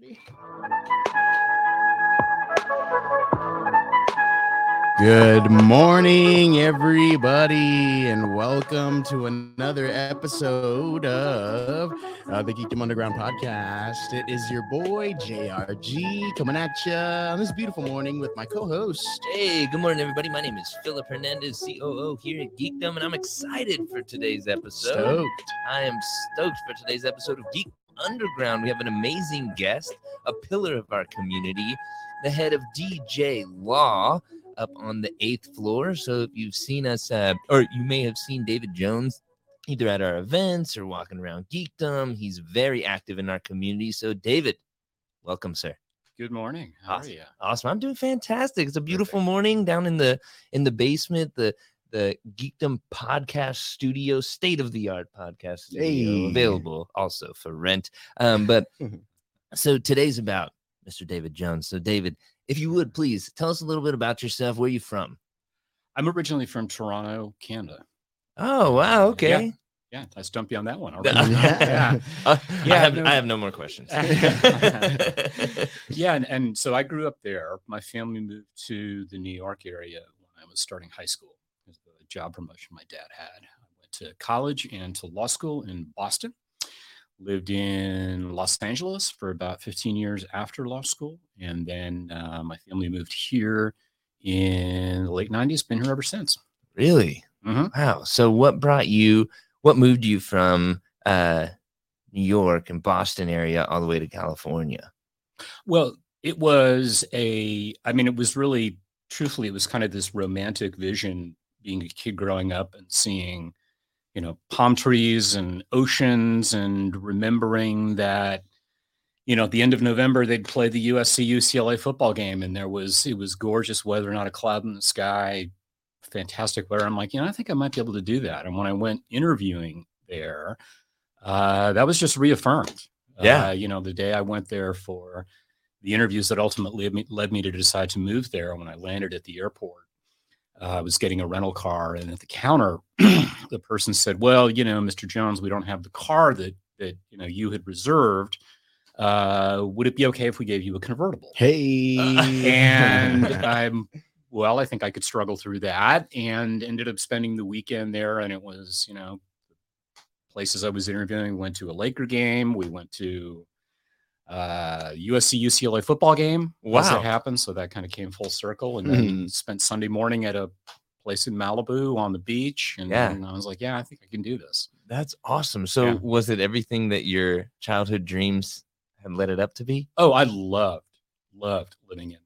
Ready? Good morning, everybody, and welcome to another episode of uh, the Geekdom Underground podcast. It is your boy JRG coming at you on this beautiful morning with my co-host. Hey, good morning, everybody. My name is Philip Hernandez, COO here at Geekdom, and I'm excited for today's episode. Stoked. I am stoked for today's episode of Geek Underground. We have an amazing guest, a pillar of our community, the head of DJ Law up on the eighth floor. So if you've seen us, uh, or you may have seen David Jones either at our events or walking around Geekdom, he's very active in our community. So, David, welcome, sir. Good morning. How Awesome. are you? Awesome. I'm doing fantastic. It's a beautiful morning down in the in the basement, the the Geekdom podcast studio, state of the art podcast studio, Hey. available also for rent. Um, but so today's about Mr. David Jones. So David, if you would please tell us a little bit about yourself. Where are you from? I'm originally from Toronto, Canada. Oh wow, okay. Yeah, I stumped you on that one. Yeah. already. yeah. Uh, Yeah, I have no- I have no more questions. yeah, and, and so I grew up there. My family moved to the New York area when I was starting high school. It was the job promotion my dad had. I went to college and to law school in Boston. Lived in Los Angeles for about 15 years after law school. And then uh, my family moved here in the late 90s. Been here ever since. really? Mhm. Wow. So what brought you what moved you from uh New York and Boston area all the way to California? Well, it was a, I mean, it was really, truthfully, it was kind of this romantic vision being a kid growing up and seeing, you know, palm trees and oceans and remembering that, you know, at the end of November, they'd play the USC UCLA football game and there was, it was gorgeous weather, not a cloud in the sky, fantastic weather. I'm like, you know, I think I might be able to do that. And when I went interviewing there, uh, that was just reaffirmed. Yeah. Uh, you know, the day I went there for the interviews that ultimately led me, led me to decide to move there. When I landed at the airport, uh, I was getting a rental car, and at the counter, the person said, "Well, you know, Mr. Jones, we don't have the car that that you know you had reserved. Uh, would it be okay if we gave you a convertible?" Hey, and I'm well, I think I could struggle through that and ended up spending the weekend there. And it was, you know, places I was interviewing. We went to a Laker game. We went to uh USC UCLA football game. As Wow. it happened. So that kind of came full circle. And then Mhm. spent Sunday morning at a place in Malibu on the beach. And, Yeah. and I was like, yeah, I think I can do this. That's awesome. So Yeah. was it everything that your childhood dreams had led it up to be? Oh, I loved, loved living in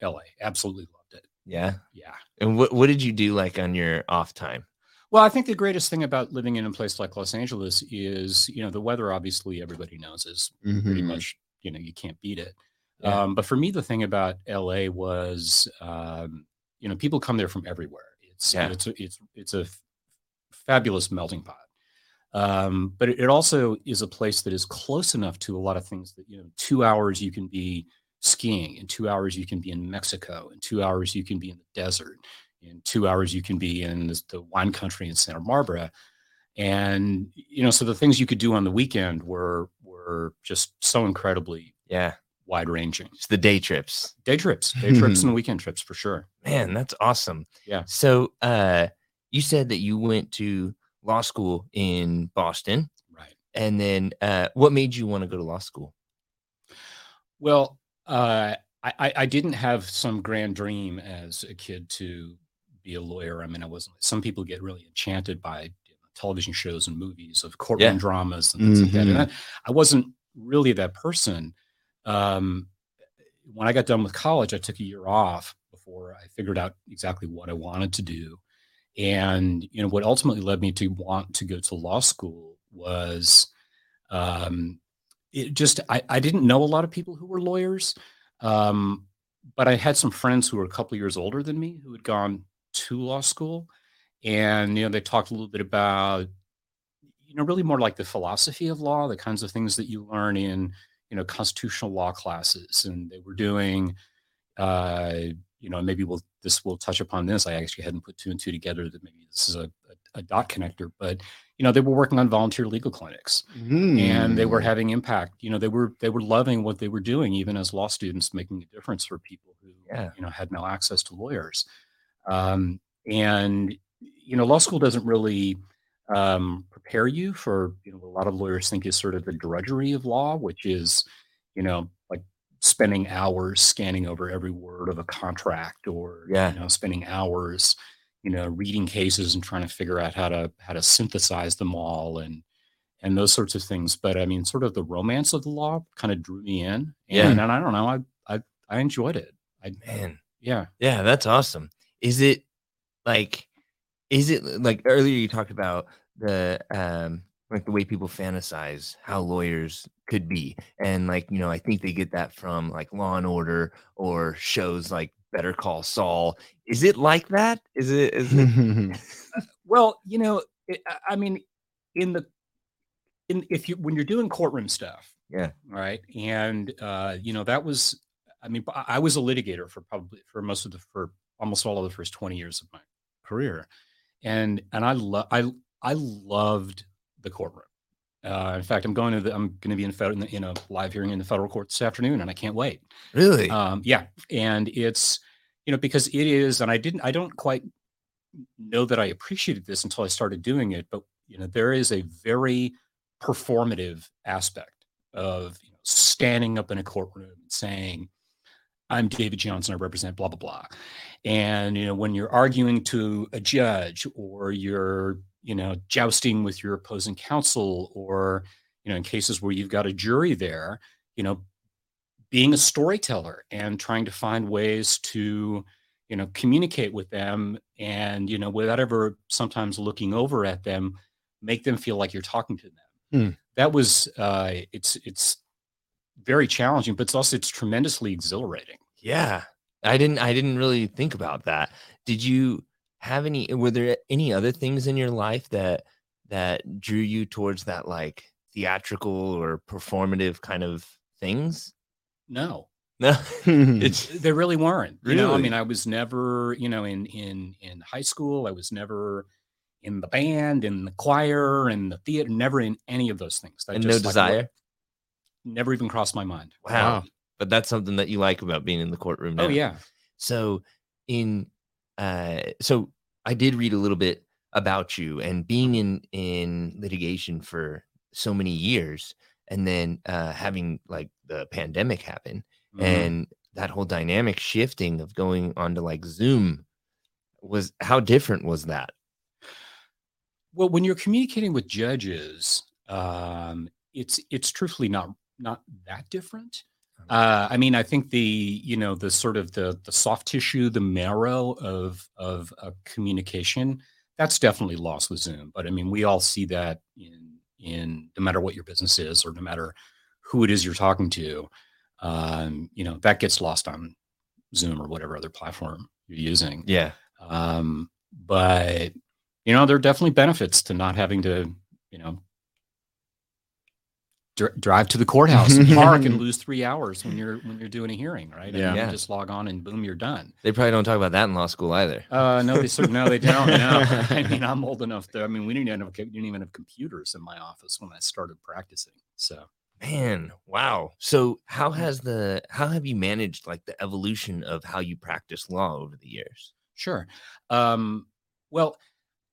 LA. Absolutely loved it. Yeah. Yeah. And what what did you do like on your off time? Well, I think the greatest thing about living in a place like Los Angeles is, you know, the weather. Obviously, everybody knows is pretty Mhm. much, you know, you can't beat it. Yeah. Um, but for me, the thing about LA was, um, you know, people come there from everywhere. It's Yeah. it's a, it's it's a f- fabulous melting pot. Um, but it, it also is a place that is close enough to a lot of things that you know, two hours you can be skiing, in two hours you can be in Mexico, in two hours you can be in the desert, in two hours you can be in this, the wine country in Santa Barbara, and you know, so the things you could do on the weekend were were just so incredibly Yeah. wide ranging. It's the day trips. Day trips, day trips, and weekend trips for sure. Man, that's awesome. Yeah. So uh you said that you went to law school in Boston. Right. And then uh what made you want to go to law school? Well, uh, I, I I didn't have some grand dream as a kid to be a lawyer. I mean, I wasn't. Some people get really enchanted by you know, television shows and movies of courtroom Yeah. dramas and things like that. And. I, I wasn't really that person. Um, when I got done with college, I took a year off before I figured out exactly what I wanted to do. And you know what ultimately led me to want to go to law school was um, it just I, I didn't know a lot of people who were lawyers, um, but I had some friends who were a couple years older than me who had gone to law school, and you know they talked a little bit about you know really more like the philosophy of law, the kinds of things that you learn in you know constitutional law classes, and they were doing uh, you know maybe we'll this will touch upon this. I actually hadn't put two and two together that maybe this is a, a, a dot connector, but you know, they were working on volunteer legal clinics and they were Mm. having impact. You know, they were they were loving what they were doing, even as law students, making a difference for people who Yeah. you know had no access to lawyers. Um, and you know, law school doesn't really um, prepare you for you know a lot of lawyers think is sort of the drudgery of law, which is you know like spending hours scanning over every word of a contract or Yeah. you know spending hours you know reading cases and trying to figure out how to how to synthesize them all and and those sorts of things but i mean sort of the romance of the law kind of drew me in Yeah. and, and i don't know i i, I enjoyed it i Man, yeah yeah, that's awesome. Is it like, is it like earlier you talked about the um like the way people fantasize how lawyers could be, and like you know I think they get that from like Law and Order or shows like Better Call Saul. Is it like that? Is it? Is it? well you know it, I- i mean in the in if you when you're doing courtroom stuff Yeah. right and uh you know that was i mean i I was a litigator for probably for most of the for almost all of the first 20 years of my career and and i love i i loved the courtroom uh in fact i'm going to the i'm going to be in, fed- in, the, in a live hearing in the federal court this afternoon and i can't wait Really? um yeah and it's you know because it is and i didn't i don't quite know that i appreciated this until i started doing it but you know there is a very performative aspect of you know, standing up in a courtroom and saying i'm david johnson i represent blah blah blah and you know when you're arguing to a judge or you're you know jousting with your opposing counsel or you know in cases where you've got a jury there you know being a storyteller and trying to find ways to you know communicate with them and you know without ever sometimes looking over at them make them feel like you're talking to them Hmm. that was uh it's it's very challenging but it's also it's tremendously exhilarating Yeah. I didn't I didn't really think about that. Did you have any were there any other things in your life that that drew you towards that like theatrical or performative kind of things? no No. it's It's there really weren't you know i mean i was never you know in in in high school i was never in the band in the choir in the theater never in any of those things That and no just, like, desire. Never even crossed my mind Wow. Wow. But that's something that you like about being in the courtroom now. oh yeah So in uh so I did read a little bit about you and being in in litigation for so many years and then uh having like the pandemic happen Mhm. and that whole dynamic shifting of going onto like Zoom was how different was that? well when you're communicating with judges um it's it's truthfully not not that different. Uh i mean i think the you know the sort of the the soft tissue the marrow of of uh, communication that's definitely lost with zoom. But i mean we all see that in in no matter what your business is or no matter who it is you're talking to um you know that gets lost on zoom or whatever other platform you're using. Yeah. um, but you know, there are definitely benefits to not having to, you know, dr- drive to the courthouse and park and lose three hours when you're when you're doing a hearing, right? And Yeah. you Yeah. just log on and boom, you're done. They probably don't talk about that in law school either. Uh, no, they cer- no, they don't. No, I mean, I'm old enough. To, I mean, we didn't even have, didn't even have computers in my office when I started practicing. So Man, wow. So how has the how have you managed like the evolution of how you practice law over the years? Sure. Um, well,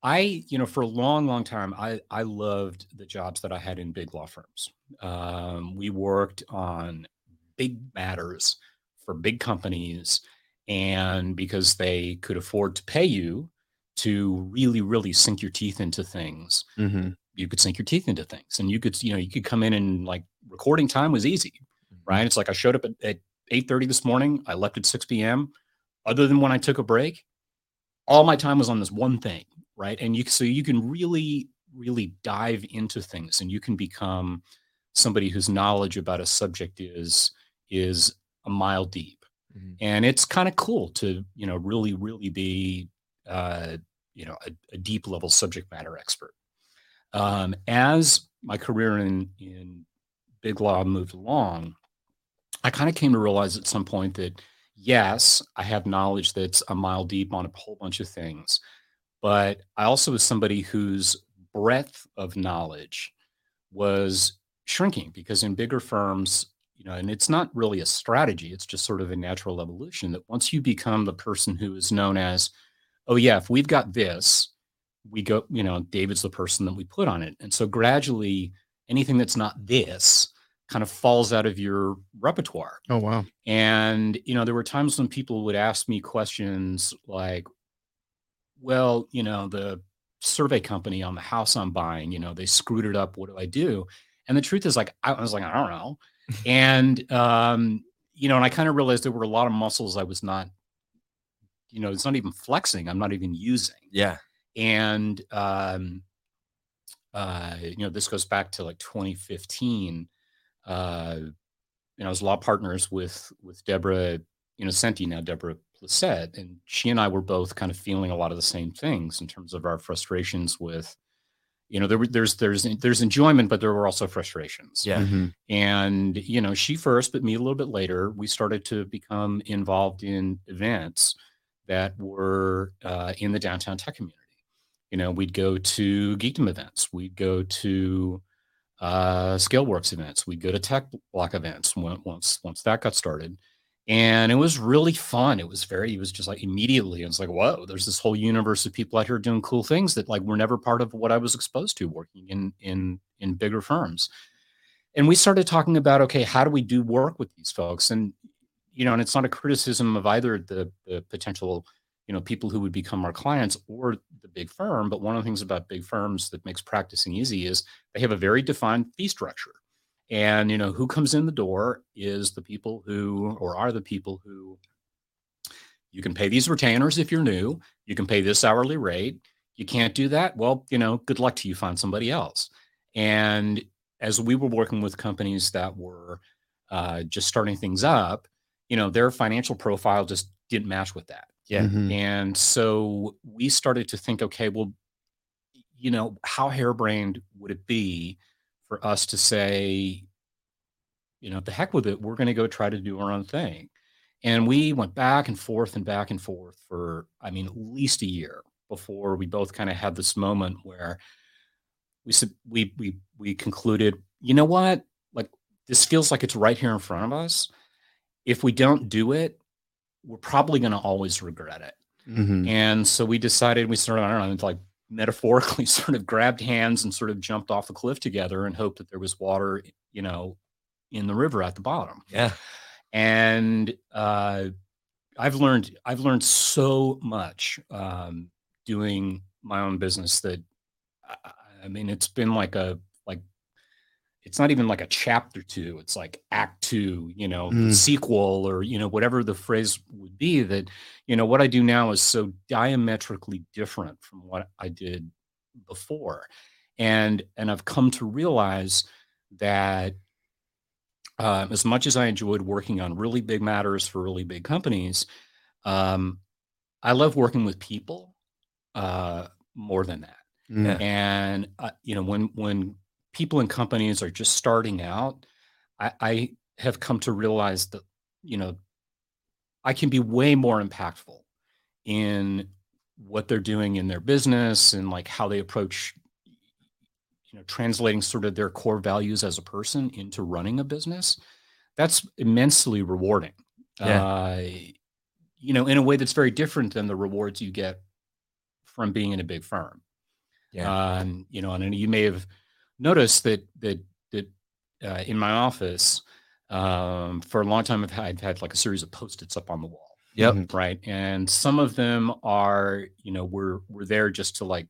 I, you know, for a long, long time, I I loved the jobs that I had in big law firms. Um, we worked on big matters for big companies, and because they could afford to pay you to really, really sink your teeth into things, Mhm. you could sink your teeth into things, and you could, you know, you could come in and like recording time was easy right? It's like I showed up at, at 8:30 this morning. I left at 6 p.m. Other than when I took a break, all my time was on this one thing, right? And you so you can really, really dive into things and you can become somebody whose knowledge about a subject is is a mile deep. Mhm. And it's kind of cool to, you know, really, really be uh, you know, a, a deep level subject matter expert. Um, as my career in in big law moved along, I kind of came to realize at some point that yes, I have knowledge that's a mile deep on a whole bunch of things, but I also was somebody whose breadth of knowledge was shrinking because in bigger firms, you know, and it's not really a strategy, it's just sort of a natural evolution that once you become the person who is known as, oh, yeah, if we've got this, we go, you know, David's the person that we put on it. And so gradually, anything that's not this kind of falls out of your repertoire. Oh wow. And, you know, there were times when people would ask me questions like, well, you know, the survey company on the house I'm buying, you know, they screwed it up. What do I do? And the truth is, like, I was like, I don't know. and, um, you know, and I kind of realized there were a lot of muscles I was not, you know, it's not even flexing, I'm not even using. Yeah. And, um, uh, you know, this goes back to like 2015. Uh, you know, I was law partners with with Deborah Innocenti, now Deborah Plessette, and she and I were both kind of feeling a lot of the same things in terms of our frustrations with, you know, there were, there's there's there's enjoyment, but there were also frustrations. Yeah. Mhm. And you know, she first, but me a little bit later. We started to become involved in events that were uh, in the downtown tech community. You know, we'd go to Geekdom events. We'd go to uh, ScaleWorks events. We'd go to Tech Bloc events once once that got started, and it was really fun. It was very. It was just like immediately. It was like, whoa, there's this whole universe of people out here doing cool things that like were never part of what I was exposed to working in in in bigger firms. And we started talking about, okay, how do we do work with these folks? And you know, and it's not a criticism of either the the potential you know people who would become our clients or the big firm but one of the things about big firms that makes practicing easy is they have a very defined fee structure and you know who comes in the door is the people who or are the people who you can pay these retainers if you're new. You can pay this hourly rate. You can't do that? Well you know good luck to you find somebody else. And as we were working with companies that were uh, just starting things up you know their financial profile just didn't match with that. Yeah. Mhm. and so we started to think, okay, well, you know, how harebrained would it be for us to say, you know, the heck with it, we're going to go try to do our own thing. And we went back and forth and back and forth for, I mean, at least a year before we both kind of had this moment where we said, we, we, we concluded, you know what? Like, this feels like it's right here in front of us. If we don't do it, we're probably going to always regret it. Mhm. And so we decided we started, I don't know, it's like metaphorically sort of grabbed hands and sort of jumped off a cliff together and hoped that there was water, you know, in the river at the bottom. Yeah. And uh, I've learned, I've learned so much um, doing my own business that, I, I mean, it's been like a, it's not even like a chapter two. It's like act two, you know, Mm. sequel or, you know, whatever the phrase would be that, you know, what I do now is so diametrically different from what I did before. And, and I've come to realize that um, as much as I enjoyed working on really big matters for really big companies, um, I love working with people uh, more than that. Mm. And uh, you know, when when people and companies are just starting out, I, I have come to realize that you know I can be way more impactful in what they're doing in their business and like how they approach you know translating sort of their core values as a person into running a business that's immensely rewarding Yeah. uh, you know in a way that's very different than the rewards you get from being in a big firm Yeah. um, you know and you may have noticed that that that uh, in my office um, for a long time I've had, I've had like a series of post-its up on the wall Yep. Mhm. right and some of them are you know we're we're there just to like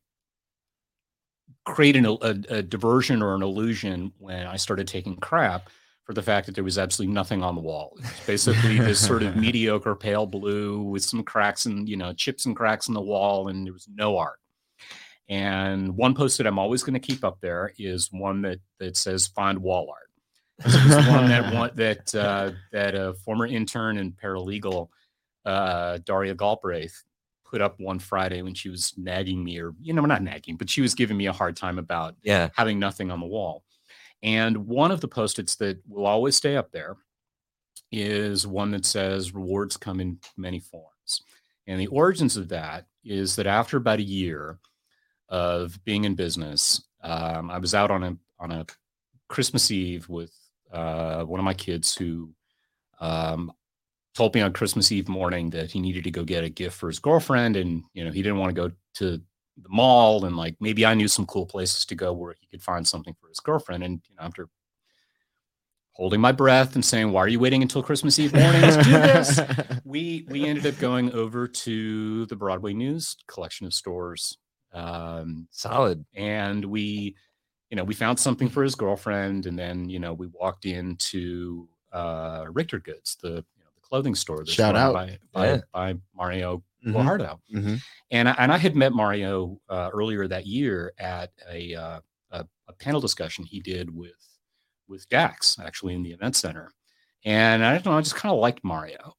create an, a, a diversion or an illusion when i started taking crap for the fact that there was absolutely nothing on the wall it was basically this sort of mediocre pale blue with some cracks and you know chips and cracks in the wall and there was no art and one post that i'm always going to keep up there is one that that says find wall art this was one that one that uh, that a former intern and paralegal uh, Daria Galbraith put up one Friday when she was nagging me, or you know, not nagging, but she was giving me a hard time about Yeah. having nothing on the wall. And one of the post-its that will always stay up there is one that says rewards come in many forms. And the origins of that is that after about a year, of being in business. Um, I was out on a on a Christmas Eve with uh, one of my kids who um, told me on Christmas Eve morning that he needed to go get a gift for his girlfriend, and you know he didn't want to go to the mall, and like maybe I knew some cool places to go where he could find something for his girlfriend. And you know after holding my breath and saying, "Why are you waiting until Christmas Eve morning to do this?" we we ended up going over to the Broadway News collection of stores, um, Solid. and we, you know, we found something for his girlfriend, and then you know we walked into uh, Richter Goods, the you know the clothing store. that's Shout out. by by, Yeah. by Mario Mhm, Guajardo mhm. and I, and I had met Mario uh, earlier that year at a, uh, a a panel discussion he did with with Dax actually in the event center, and I don't know I just kind of liked Mario,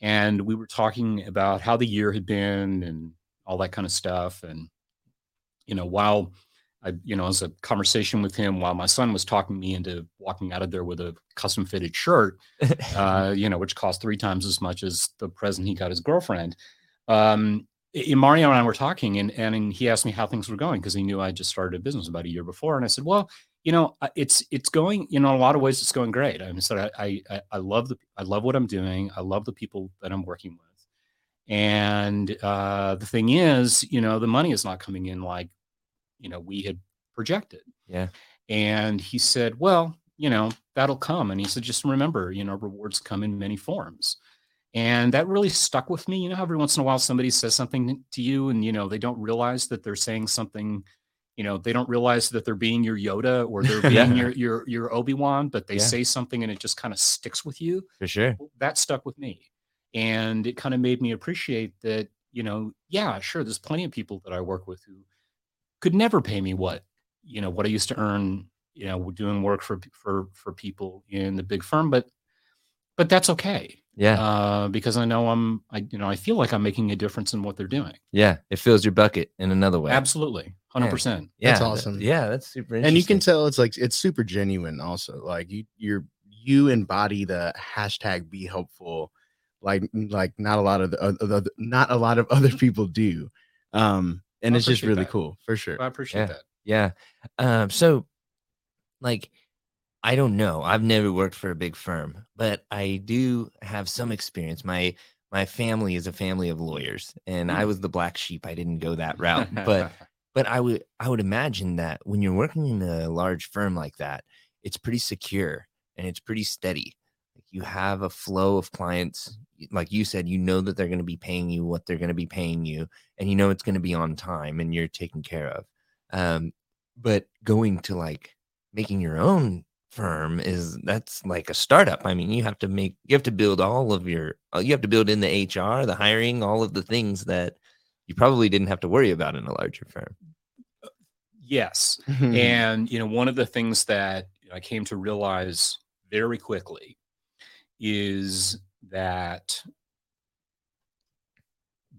and we were talking about how the year had been and all that kind of stuff, and you know while I you know as a conversation with him while my son was talking me into walking out of there with a custom fitted shirt uh, you know, which cost three times as much as the present he got his girlfriend. Um, i- Mario and I were talking, and and he asked me how things were going because he knew I just started a business about a year before, and I said, well, you know, it's it's going, you know, in a lot of ways, it's going great. I mean, so I I I love the I love what I'm doing. I love the people that I'm working with, and uh, the thing is, you know, the money is not coming in like, you know, we had projected. Yeah. And he said, well, you know, that'll come. And he said, just remember, you know, rewards come in many forms. And that really stuck with me. You know, every once in a while somebody says something to you and, you know, they don't realize that they're saying something, you know, they don't realize that they're being your Yoda or they're Yeah. being your, your, your Obi-Wan, but they Yeah. say something and it just kind of sticks with you For sure. that stuck with me and it kind of made me appreciate that you know yeah sure there's plenty of people that i work with who could never pay me what you know what i used to earn you know doing work for for for people in the big firm but but that's okay Yeah. uh because i know i'm i you know i feel like i'm making a difference in what they're doing Yeah. It fills your bucket in another way. absolutely 100% Yeah. That's that- awesome. yeah. That's super and you can tell it's like it's super genuine also like you you're you embody the hashtag be helpful like like not a lot of the, oth- oth- not a lot of other people do um and I it's just really that. cool for sure i appreciate Yeah. that Yeah. Um, so like I don't know. I've never worked for a big firm, but I do have some experience. My my family is a family of lawyers, and I Mm. was the black sheep. I didn't go that route. but but I would I would imagine that when you're working in a large firm like that, it's pretty secure and it's pretty steady. Like you have a flow of clients. Like you said, you know that they're going to be paying you what they're going to be paying you, and you know it's going to be on time and you're taken care of. Um, but going to like making your own firm is that's like a startup. I mean, you have to make you have to build all of your uh, you have to build in the HR, the hiring, all of the things that you probably didn't have to worry about in a larger firm. yes Mm-hmm. And you know, one of the things that I came to realize very quickly is that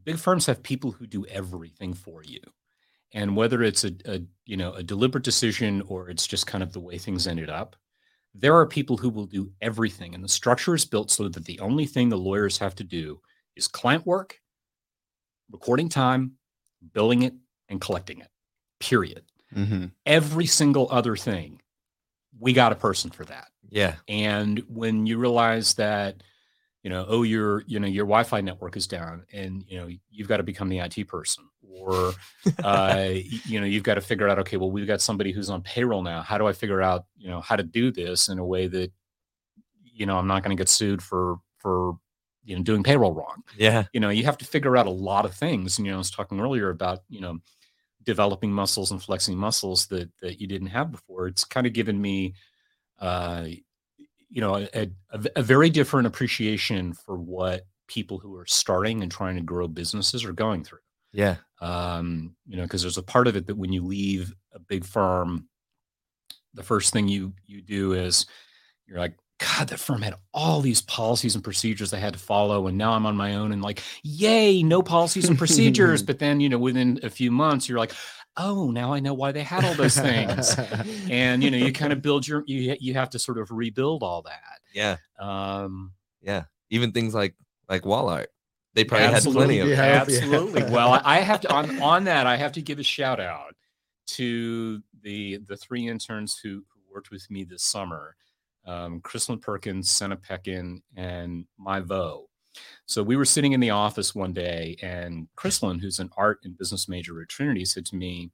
big firms have people who do everything for you. And whether it's a, a you know a deliberate decision or it's just kind of the way things ended up, there are people who will do everything. And the structure is built so that the only thing the lawyers have to do is client work, recording time, billing it, and collecting it. Period Mhm. every single other thing, we got a person for that. Yeah. And when you realize that, you know, oh, your, you know, your Wi-Fi network is down, and you know, you've got to become the IT person, or, uh, you know, you've got to figure out, okay, well, we've got somebody who's on payroll now. How do I figure out, you know, how to do this in a way that, you know, I'm not going to get sued for for you know doing payroll wrong yeah. you know you have to figure out a lot of things and you know i was talking earlier about you know developing muscles and flexing muscles that that you didn't have before it's kind of given me uh you know a, a, a very different appreciation for what people who are starting and trying to grow businesses are going through Yeah. um you know because there's a part of it that when you leave a big firm the first thing you you do is you're like god that firm had all these policies and procedures i had to follow and now i'm on my own and like yay no policies and procedures but then you know within a few months you're like oh now i know why they had all those things and you know you kind of build your you you have to sort of rebuild all that Yeah. um Yeah. Even things like like wall art. They probably had plenty of. Absolutely. Yeah. Absolutely. Well, I I have to on on that. I have to give a shout out to the the three interns who, who worked with me this summer, um, Chrislyn Perkins, Senna Peckin, and Mai Vo. So we were sitting in the office one day, and Chrislyn, who's an art and business major at Trinity, said to me,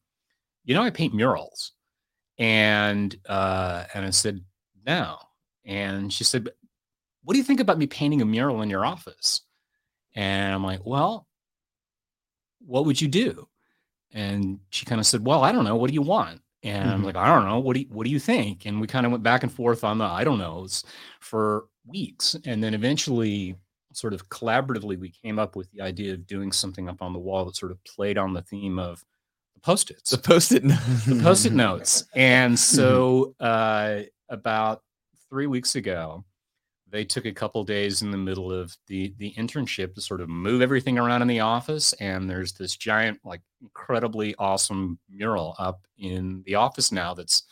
"You know, I paint murals," and uh, and I said, "No," and she said, "What do you think about me painting a mural in your office?" And I'm like, "Well." what would you do? And she kind of said, well, I don't know. What do you want? And I'm Mhm. like, I don't know. What do you, what do you think? And we kind of went back and forth on the I don't knows for weeks. And then eventually, sort of collaboratively, we came up with the idea of doing something up on the wall that sort of played on the theme of the post-its The post-it. the post-it notes. And so uh, about three weeks ago, they took a couple days in the middle of the the internship to sort of move everything around in the office. And there's this giant, like incredibly awesome mural up in the office now that's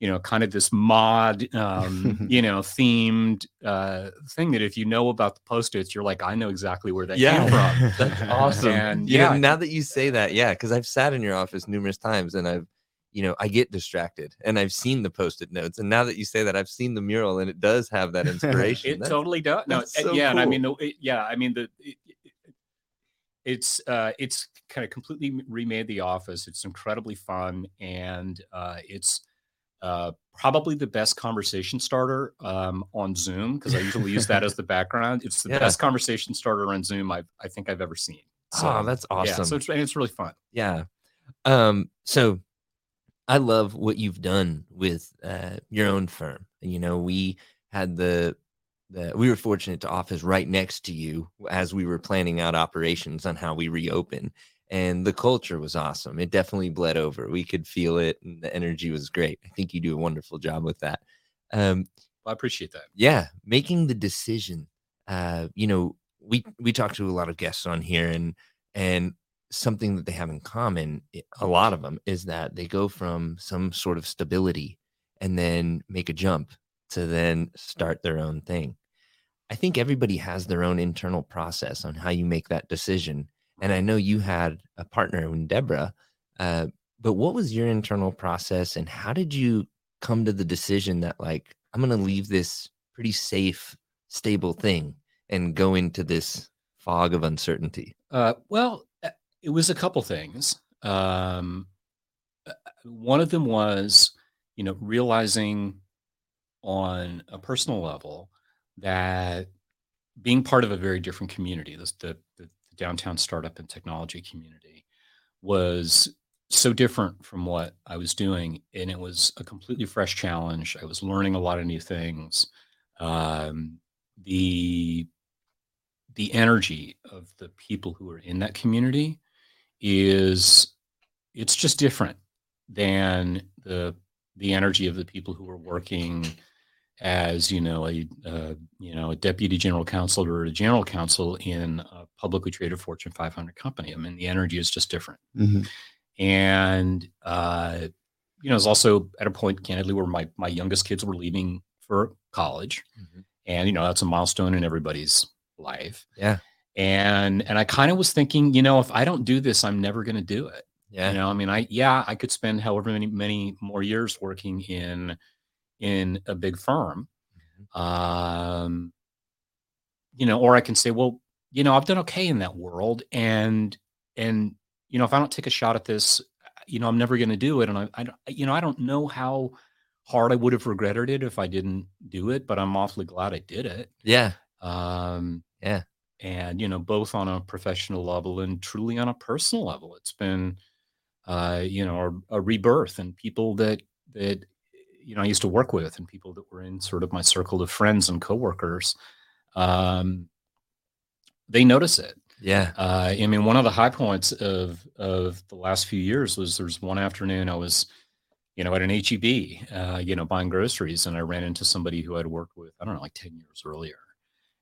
you know kind of this mod um you know themed uh thing that if you know about the post-its you're like i know exactly where that came from That's awesome. And you know, yeah. now that you say that, yeah, because I've sat in your office numerous times and I've, you know, I get distracted and I've seen the post-it notes. And now that you say that, I've seen the mural and it does have that inspiration. It That- totally does. No, uh, so yeah, and I mean, the, it- yeah, I mean the. It- it's uh, it's kind of completely remade the office. It's incredibly fun, and uh, it's uh, probably the best conversation starter um, on Zoom because I usually use that as the background. It's the Yeah. best conversation starter on Zoom I I think I've ever seen. oh, that's awesome. yeah, so it's and it's really fun. Yeah. Um, so I love what you've done with uh, your own firm. You know, we had the, the, we were fortunate to office right next to you as we were planning out operations on how we reopen. And the culture was awesome. It definitely bled over. We could feel it, and the energy was great. I think you do a wonderful job with that. Um, I appreciate that. yeah making the decision uh you know we we talk to a lot of guests on here and and something that they have in common a lot of them is that they go from some sort of stability and then make a jump to then start their own thing i think everybody has their own internal process on how you make that decision and i know you had a partner in deborah uh, but what was your internal process and how did you come to the decision that like i'm going to leave this pretty safe stable thing and go into this fog of uncertainty Uh, well, uh, it was a couple things. Um, uh, one of them was, you know, realizing on a personal level that being part of a very different community, the, the downtown startup and technology community, was so different from what I was doing, and it was a completely fresh challenge. I was learning a lot of new things. Um, the the energy of the people who are in that community is it's just different than the the energy of the people who are working as you know a uh, you know a deputy general counsel or a general counsel in a publicly traded Fortune 500 company. I mean, the energy is just different Mhm. and uh, you know, I was also at a point, candidly, where my my youngest kids were leaving for college, Mhm. and you know, that's a milestone in everybody's life. Yeah. And and I kind of was thinking, you know, if I don't do this, I'm never going to do it. yeah You know, I mean, I yeah, I could spend however many many more years working in in a big firm, um, you know, or I can say, well, you know, I've done okay in that world, and and you know, if I don't take a shot at this, you know, I'm never going to do it, and I, I don't, you know, I don't know how hard I would have regretted it if I didn't do it, but I'm awfully glad I did it. yeah Um, Yeah. and you know, both on a professional level and truly on a personal level, it's been, uh, you know, a, a rebirth, and people that that you know I used to work with, and people that were in sort of my circle of friends and coworkers, um, they notice it. yeah. Uh, I mean, one of the high points of of the last few years was there's one afternoon I was, you know, at an HEB, uh, you know, buying groceries, and I ran into somebody who I'd worked with, I don't know, like ten years earlier,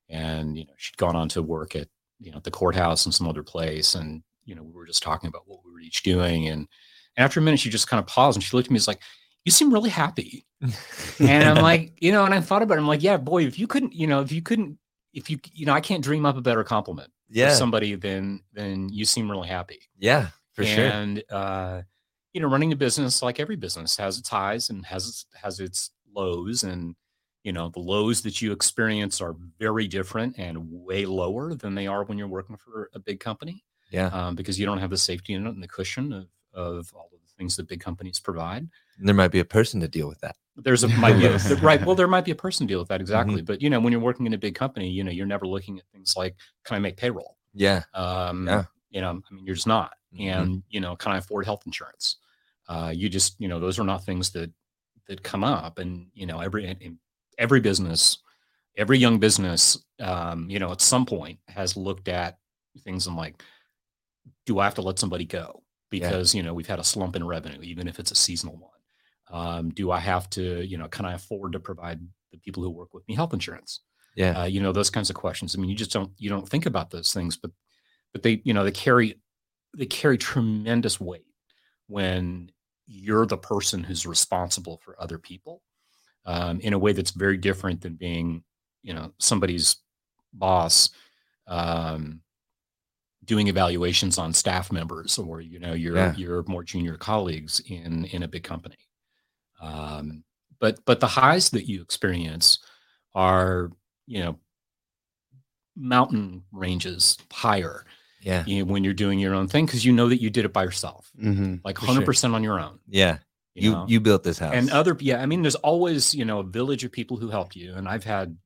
and you know, she'd gone on to work at you know the courthouse and some other place, and you know, we were just talking about what we were each doing, and, and after a minute, she just kind of paused and she looked at me, it's like, you seem really happy, and I'm like, you know, and I thought about it. I'm like, yeah, boy, if you couldn't, you know, if you couldn't, if you, you know, I can't dream up a better compliment Yeah. somebody, then then you seem really happy. yeah. For sure. and uh, you know, running a business like every business has its highs and has its, has its lows, and you know, the lows that you experience are very different and way lower than they are when you're working for a big company Yeah. um, because you don't have the safety net and the cushion of of all of the things that big companies provide. There might be a person to deal with that. There's a might be a- right. Well, there might be a person to deal with that Mm-hmm. exactly, but you know, when you're working in a big company, you know, you're never looking at things like, can I make payroll? Yeah. Um, Yeah. You know, I mean, you're just not. Mhm. And you know, can I afford health insurance? Uh, you just, you know, those are not things that that come up. And you know, every every business, every young business, um, you know, at some point has looked at things and like, do I have to let somebody go because you know we've had a slump in revenue, even if it's a seasonal one? Um, do I have to, you know, can I afford to provide the people who work with me health insurance? Yeah. uh, you know those kinds of questions i mean you just don't you don't think about those things but but they you know they carry they carry tremendous weight when you're the person who's responsible for other people um, in a way that's very different than being you know somebody's boss um, doing evaluations on staff members or you know your Yeah. your more junior colleagues in in a big company um, but but the highs that you experience are you know mountain ranges higher Yeah. you know, when you're doing your own thing because you know that you did it by yourself hmm like 100% on your own Yeah. You know? you built this house. and other yeah i mean there's always you know a village of people who help you and i've had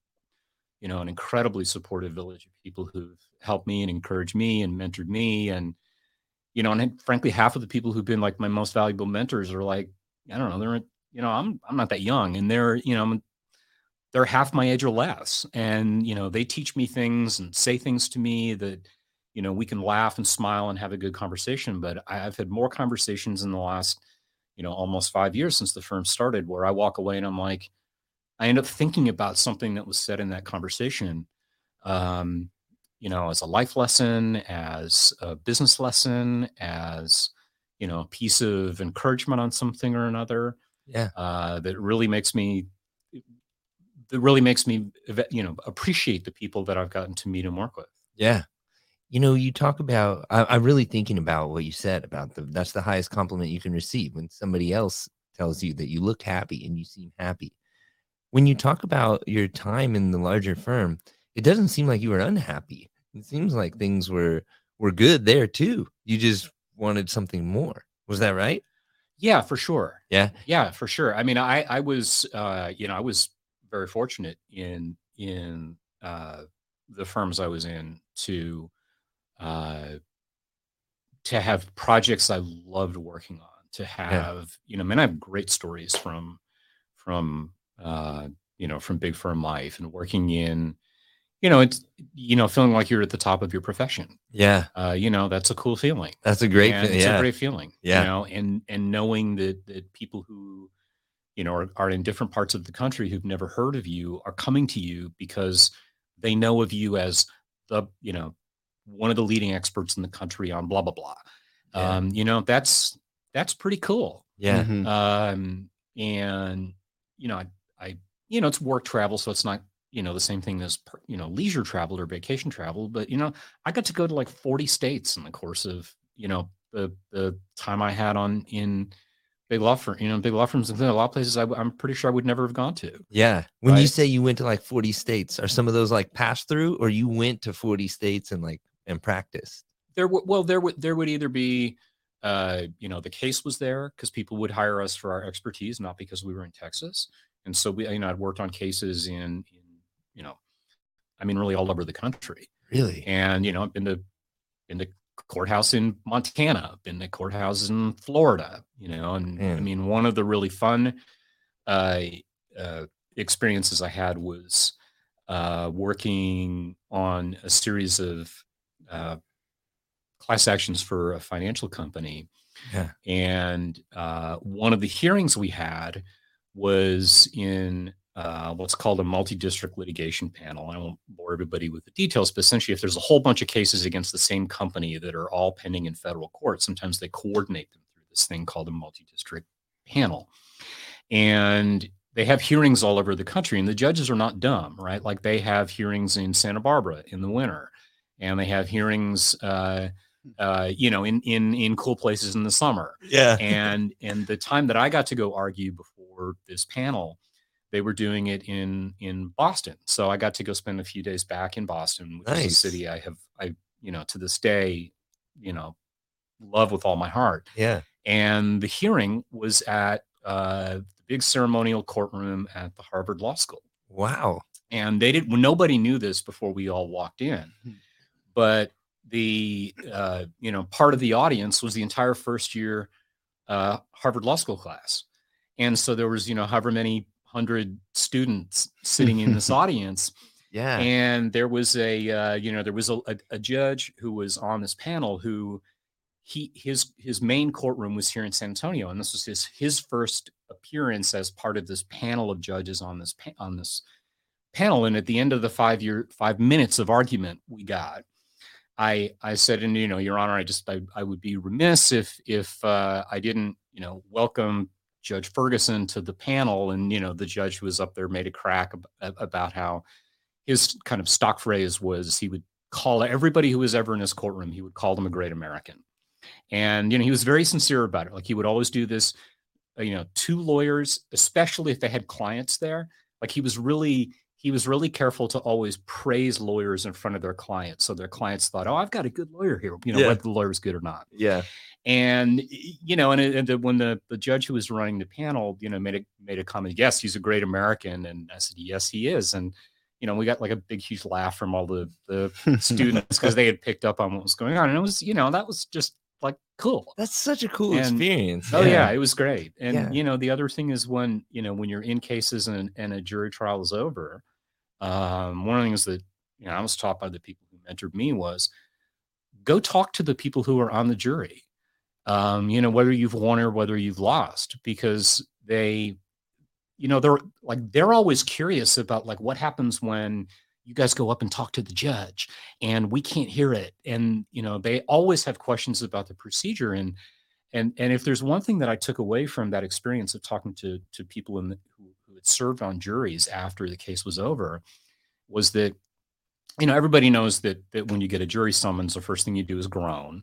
you know an incredibly supportive village of people who've helped me and encouraged me and mentored me. And you know and frankly half of the people who've been like my most valuable mentors are like i don't know they're you know i'm i'm not that young and they're you know they're half my age or less. And you know they teach me things and say things to me that you know we can laugh and smile and have a good conversation. But i've had more conversations in the last you know almost five years since the firm started where i walk away and i'm like i end up thinking about something that was said in that conversation. Um you know as a life lesson as a business lesson as you know a piece of encouragement on something or another yeah. uh, that really makes me that really makes me you know appreciate the people that I've gotten to meet and work with. Yeah. You know, you talk about I, I'm really thinking about what you said about the that's the highest compliment you can receive when somebody else tells you that you look happy and you seem happy. When you talk about your time in the larger firm, it doesn't seem like you were unhappy. It seems like things were were good there too. You just wanted something more. Was that right? Yeah, for sure. Yeah. Yeah, for sure. I mean, I I was uh, you know I was very fortunate in in uh, the firms I was in to uh, to have projects I loved working on. To have you know, I mean, I have great stories from from uh, you know from big firm life and working in you know it's you know feeling like you're at the top of your profession. Yeah. Uh, you know, that's a cool feeling. That's a great And fe- it's yeah. a great feeling. Yeah. You know, and and knowing that that people who, you know, are, are in different parts of the country who've never heard of you are coming to you because they know of you as the, you know, one of the leading experts in the country on blah blah blah. Yeah. Um, you know, that's that's pretty cool. yeah. Mhm. Um, and you know, I, I, you know, it's work travel, so it's not, you know, the same thing as you know leisure travel or vacation travel. But you know, I got to go to like forty states in the course of you know the the time I had on in big law firm, you know, big law firms. and A lot of places I, am pretty sure I would never have gone to. Yeah. When you say you went to like 40 states, are some of those like pass through or you went to 40 states and like and practiced? There, w- well, there would there would either be, uh, you know, the case was there because people would hire us for our expertise, not because we were in Texas. And so we, you know, I'd worked on cases in, in you know, I mean, really all over the country. Really? And you know, I've been to been to courthouse in Montana, been to courthouses in Florida. You know, and I mean, one of the really fun uh, uh, experiences I had was uh, working on a series of uh, class actions for a financial company. Yeah. And uh, one of the hearings we had was in uh, what's called a multi-district litigation panel. I won't bore everybody with the details, but essentially, if there's a whole bunch of cases against the same company that are all pending in federal court, sometimes they coordinate them through this thing called a multi-district panel, and they have hearings all over the country. And the judges are not dumb, right? Like they have hearings in Santa Barbara in the winter, and they have hearings, uh, uh, you know, in in in cool places in the summer. Yeah. And and the time that I got to go argue before this panel, they were doing it in in Boston. So I got to go spend a few days back in Boston, which is a city I have I you know to this day, you know, love with all my heart yeah. and the hearing was at uh, the big ceremonial courtroom at the Harvard Law School. Wow. And they didn't. Nobody knew this before we all walked in, Hmm. but the uh, you know part of the audience was the entire first year uh, Harvard Law School class, and so there was you know however many hundred students sitting in this audience, Yeah. and there was a uh, you know there was a, a, a judge who was on this panel who he his his main courtroom was here in San Antonio, and this was his his first appearance as part of this panel of judges on this pa- on this panel. And at the end of the five year five minutes of argument we got, I I said, and you know, Your Honor, I just I, I would be remiss if if uh, I didn't you know welcome Judge Ferguson to the panel, and you know the judge who was up there made a crack ab- about how his kind of stock phrase was he would call everybody who was ever in his courtroom he would call them a great American, and you know he was very sincere about it. Like he would always do this, uh, you know, two lawyers, especially if they had clients there. Like he was really he was really careful to always praise lawyers in front of their clients, so their clients thought, "Oh, I've got a good lawyer here," you know, Yeah. whether the lawyer's good or not Yeah. and you know and, it- and the, when the, the judge who was running the panel you know made a made a comment yes he's a great american and i said yes he is and you know we got like a big huge laugh from all the the students because they had picked up on what was going on and it was you know that was just like cool That's such a cool And- experience. oh yeah. it was great and Yeah. you know the other thing is when you know when you're in cases and, and a jury trial is over um one of the things that you know i was taught by the people who mentored me was go talk to the people who are on the jury. Um you know whether you've won or whether you've lost because they you know they're like they're always curious about like what happens when you guys go up and talk to the judge and we can't hear it. And you know they always have questions about the procedure. And and and if there's one thing that I took away from that experience of talking to to people in the, who, had served on juries after the case was over, was that you know everybody knows that that when you get a jury summons, the first thing you do is groan,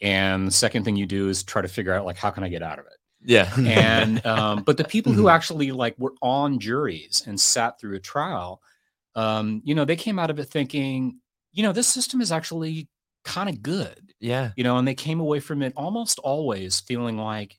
and the second thing you do is try to figure out like how can I get out of it. Yeah. And um, but the people who actually like were on juries and sat through a trial, um, you know, they came out of it thinking, you know, this system is actually kind of good yeah. you know, and they came away from it almost always feeling like,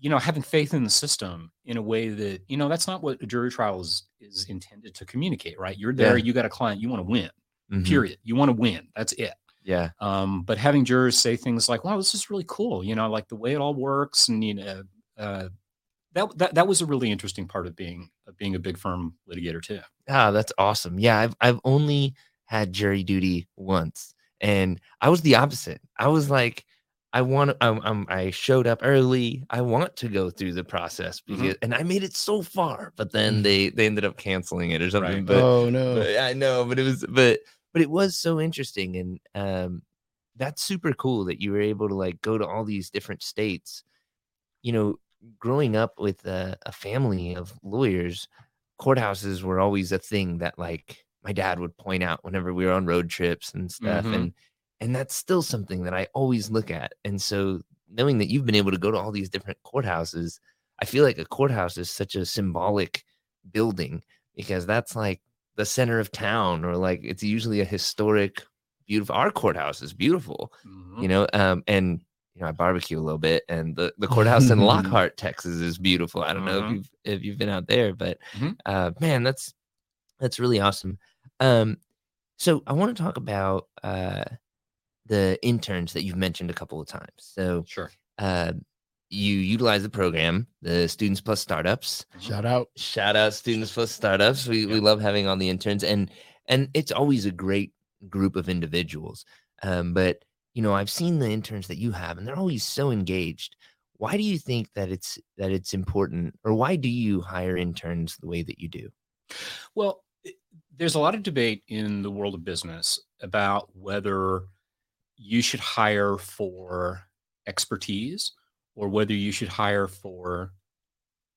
you know, having faith in the system in a way that, you know, that's not what a jury trial is is intended to communicate, right? You're there, Yeah. you got a client, you want to win, Mhm. period. You want to win. That's it. Yeah. Um, but having jurors say things like, wow, this is really cool, you know, like the way it all works, and you know, uh, that that that was a really interesting part of being of being a big firm litigator too. Ah, that's awesome. Yeah, I've I've only had jury duty once, and I was the opposite. I was like, I want, um, um, I showed up early. I want to go through the process Mhm. and I made it so far, but then Mm. they they ended up canceling it or something. Right. But, oh no. but I know, but it was, but but it was so interesting, and um, that's super cool that you were able to like go to all these different states. You know, growing up with a, a family of lawyers, courthouses were always a thing that like my dad would point out whenever we were on road trips and stuff Mhm. and and that's still something that I always look at and so knowing that you've been able to go to all these different courthouses I feel like a courthouse is such a symbolic building because that's like the center of town or like it's usually a historic beautiful our courthouse is beautiful Mhm. you know um and you know i barbecue a little bit and the, the courthouse in lockhart texas is beautiful i don't know if Mhm. you've if you've been out there but Mhm. uh man that's that's really awesome um so i want to talk about uh the interns that you've mentioned a couple of times. So Sure. uh you utilize the program the students plus startups. Shout out. shout out students plus startups. We, we love having on the interns and and it's always a great group of individuals. Um, but you know i've seen the interns that you have and they're always so engaged. Why do you think that it's that it's important or why do you hire interns the way that you do? Well, there's a lot of debate in the world of business about whether you should hire for expertise or whether you should hire for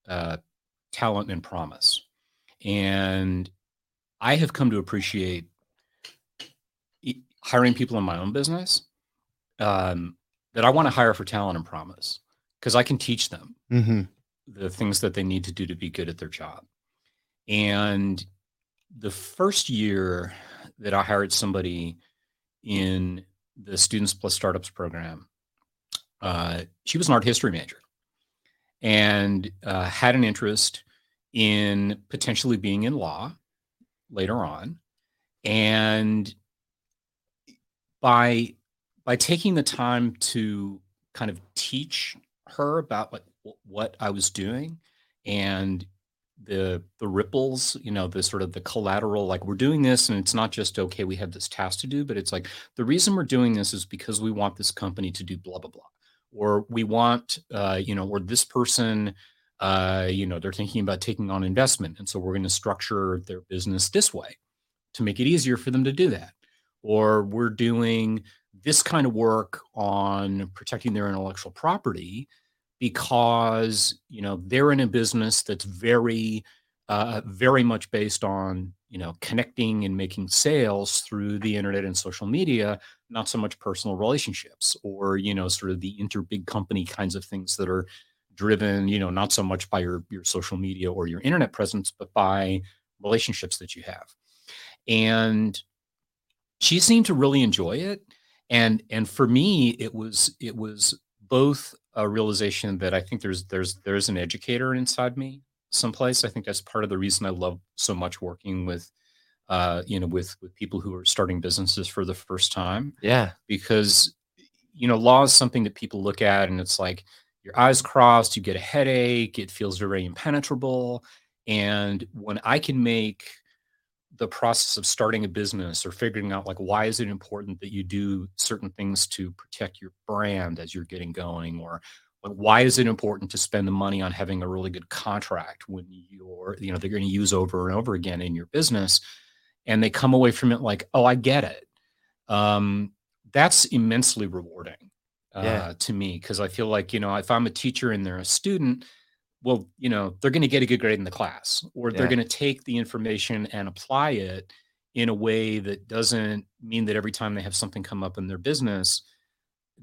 uh, talent and promise. And I have come to appreciate, hiring people in my own business um, that I want to hire for talent and promise because I can teach them Mm-hmm. the things that they need to do to be good at their job. And the first year that I hired somebody in the Students Plus Startups program, uh, she was an art history major and uh, had an interest in potentially being in law later on. And by by taking the time to kind of teach her about like what I was doing and the the ripples, you know, the sort of the collateral, like we're doing this and it's not just okay, we have this task to do, but it's like the reason we're doing this is because we want this company to do blah blah blah. Or we want uh, you know, or this person uh, you know, they're thinking about taking on investment. And so we're going to structure their business this way to make it easier for them to do that. Or we're doing this kind of work on protecting their intellectual property because you know they're in a business that's very uh, very much based on you know connecting and making sales through the internet and social media not so much personal relationships or you know sort of the inter big company kinds of things that are driven you know not so much by your your social media or your internet presence but by relationships that you have. And she seemed to really enjoy it. And and for me it was it was both a realization that i think there's there's there's an educator inside me someplace i think that's part of the reason i love so much working with uh you know with with people who are starting businesses for the first time Yeah. because you know law is something that people look at and it's like your eyes crossed you get a headache it feels very impenetrable and when i can make the process of starting a business or figuring out like why is it important that you do certain things to protect your brand as you're getting going? Or like why is it important to spend the money on having a really good contract when you're you know they're going to use over and over again in your business? And they come away from it like oh i get it. Um, that's immensely rewarding uh, Yeah. to me because I feel like you know if I'm a teacher and they're a student, well, you know they're going to get a good grade in the class, or they're going to take the information and apply it in a way that doesn't mean that every time they have something come up in their business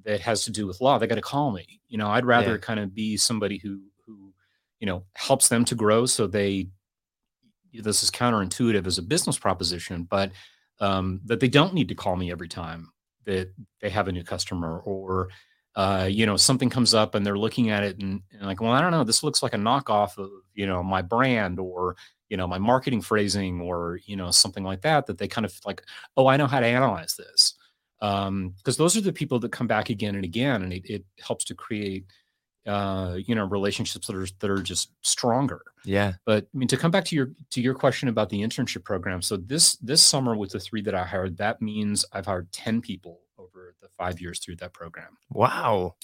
that has to do with law, they got to call me. You know, I'd rather Yeah. kind of be somebody who who you know helps them to grow so they this is counterintuitive as a business proposition, but um, that they don't need to call me every time that they have a new customer or uh, you know something comes up and they're looking at it and, and like well i don't know this looks like a knockoff of you know my brand or you know my marketing phrasing or you know something like that that they kind of like oh i know how to analyze this um because those are the people that come back again and again and it, it helps to create uh you know relationships that are that are just stronger Yeah. but I mean, to come back to your to your question about the internship program, so this this summer with the three that I hired, that means I've hired ten people the five years through that program. Wow.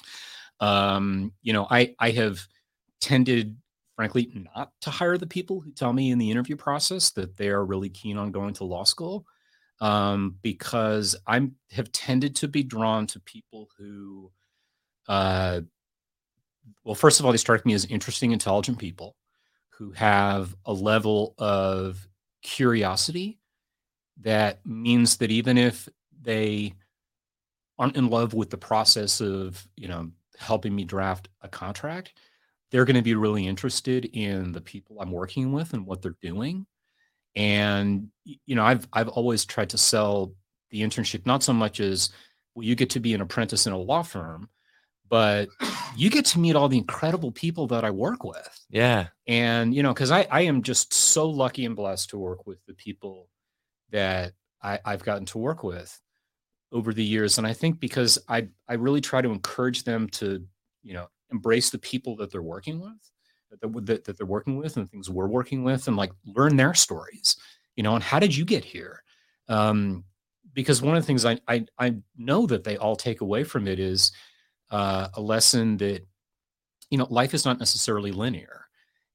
Um, you know, I I have tended, frankly, not to hire the people who tell me in the interview process that they are really keen on going to law school, um, because I'm have tended to be drawn to people who, uh, well, first of all, they strike me as interesting, intelligent people who have a level of curiosity that means that even if they aren't in love with the process of you know helping me draft a contract they're going to be really interested in the people i'm working with and what they're doing. And you know i've i've always tried to sell the internship not so much as well you get to be an apprentice in a law firm but you get to meet all the incredible people that i work with. Yeah. and you know because I, I am just so lucky and blessed to work with the people that I, i've gotten to work with over the years and i think because i i really try to encourage them to you know embrace the people that they're working with that that, that they're working with and the things we're working with and like learn their stories you know and how did you get here? Um because one of the things i i, I know that they all take away from it is uh, a lesson that you know life is not necessarily linear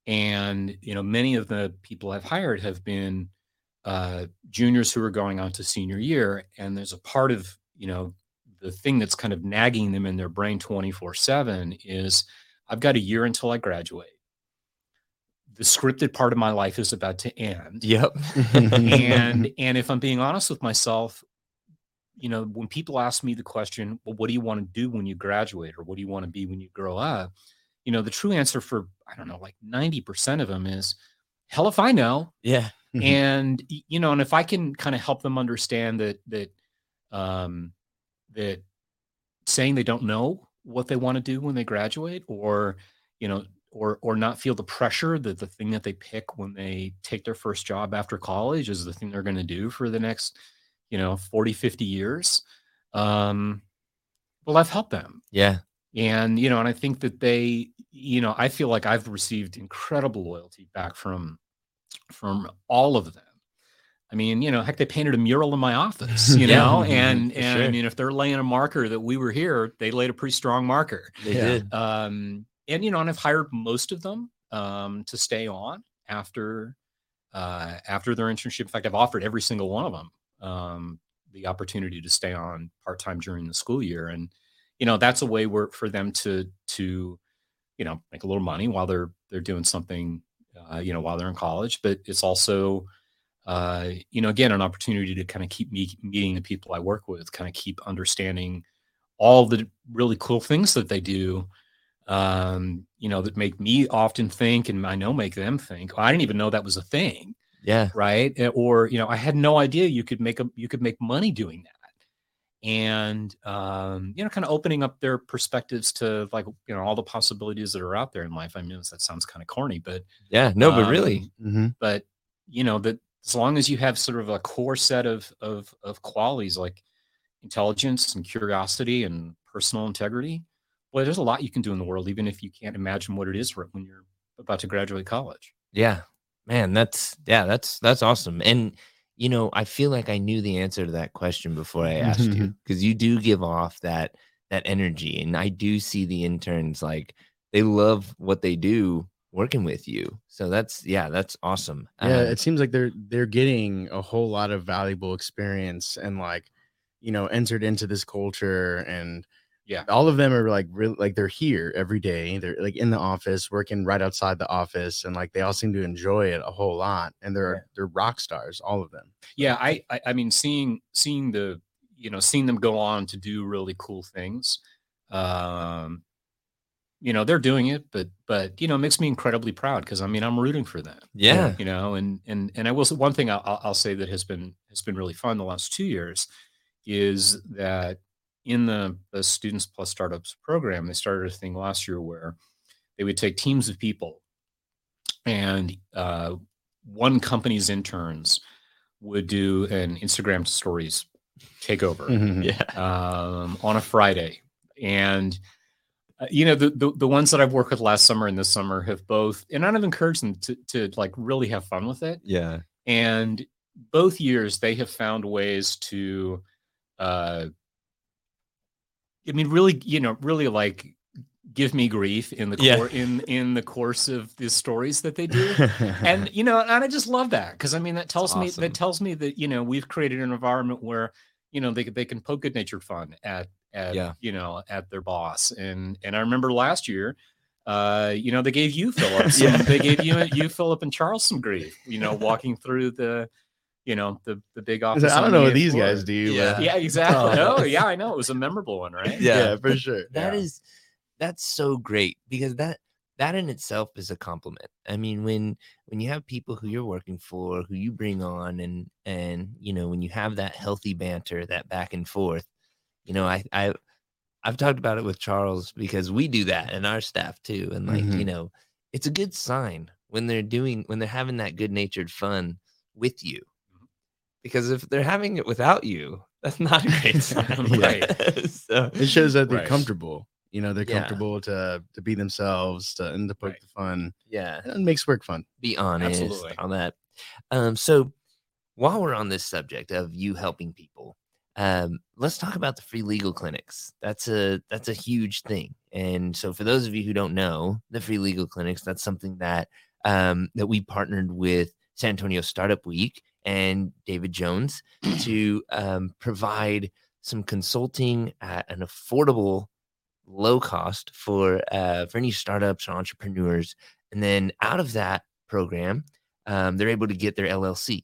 and you know many of the people i've hired have been uh, juniors who are going on to senior year and there's a part of you know the thing that's kind of nagging them in their brain 24 7 is i've got a year until i graduate the scripted part of my life is about to end Yep. and and if i'm being honest with myself you know, when people ask me the question, well, what do you want to do when you graduate or what do you want to be when you grow up? You know, the true answer for, I don't know, like 90% of them is, hell if I know. Yeah. Mhm. And, you know, and if I can kind of help them understand that, that, um, that saying they don't know what they want to do when they graduate or, you know, or, or not feel the pressure that the thing that they pick when they take their first job after college is the thing they're going to do for the next you know 40 50 years um well i've helped them Yeah. and you know and i think that they you know i feel like i've received incredible loyalty back from from all of them i mean you know heck they painted a mural in my office you Yeah. know and and sure. i mean if they're laying a marker that we were here they laid a pretty strong marker They Yeah. did. um and you know and i've hired most of them um to stay on after uh after their internship in fact i've offered every single one of them um the opportunity to stay on part-time during the school year and you know that's a way where for them to to you know make a little money while they're they're doing something uh, you know while they're in college but it's also uh you know again an opportunity to kind of keep me meeting the people i work with kind of keep understanding all the really cool things that they do um you know that make me often think and i know make them think "Oh, i didn't even know that was a thing Yeah. right Eh, or you know i had no idea you could make a you could make money doing that and um you know kind of opening up their perspectives to like you know all the possibilities that are out there in life i mean that sounds kind of corny but Yeah. No, but really. um, Mhm. but you know that as long as you have sort of a core set of of of qualities like intelligence and curiosity and personal integrity well there's a lot you can do in the world even if you can't imagine what it is when you're about to graduate college Yeah. Man, that's yeah, that's that's awesome. And you know, I feel like I knew the answer to that question before I asked you because you do give off that that energy and I do see the interns like they love what they do working with you. So that's yeah, that's awesome. yeah Um, it seems like they're they're getting a whole lot of valuable experience and like you know entered into this culture and Yeah. all of them are like really like they're here every day they're like in the office working right outside the office and like they all seem to enjoy it a whole lot and they're Yeah. they're rock stars all of them yeah I, I i mean seeing seeing the you know seeing them go on to do really cool things um you know they're doing it but but you know it makes me incredibly proud because i mean i'm rooting for them yeah. you know and and and i will say one thing I'll, I'll I'll say that has been has been really fun the last two years is that in the the students plus startups program they started a thing last year where they would take teams of people and uh, one company's interns would do an instagram stories takeover Yeah. um, on a Friday. And uh, you know the, the the ones that I've worked with last summer and this summer have both, and I've encouraged them to to like really have fun with it. Yeah. And both years they have found ways to, uh, I mean, really, you know, really like give me grief in the Yeah. in in the course of the stories that they do and you know and i just love that because i mean that tells me that tells me that you know we've created an environment where you know they, they can poke good natured fun at at Yeah. you know at their boss and and i remember last year uh you know they gave you philip some, Yeah. they gave you you philip and charles some grief you know walking through the you know the the big office i don't know what these floor. guys do Yeah. but yeah exactly Oh. oh yeah i know it was a memorable one right Yeah. yeah, for sure That Yeah. is that's so great because that that in itself is a compliment. I mean, when when you have people who you're working for, who you bring on, and and you know when you have that healthy banter, that back and forth, you know, I I I've talked about it with Charles because we do that in our staff too, and like you Mhm. know, it's a good sign when they're doing when they're having that good natured fun with you. Because if they're having it without you, that's not a great sign, Right. so it shows that they're Right. comfortable you know they're Yeah. comfortable to to be themselves to and to poke Right. the fun yeah, and it makes work fun be honest Absolutely. on that. Um, so while we're on this subject of you helping people, um, let's talk about the free legal clinics. That's a that's a huge thing. And so for those of you who don't know, the free legal clinics, that's something that um, that we partnered with San Antonio Startup Week and David Jones to um, provide some consulting at an affordable low cost for uh, for any startups or entrepreneurs and then out of that program um, they're able to get their llc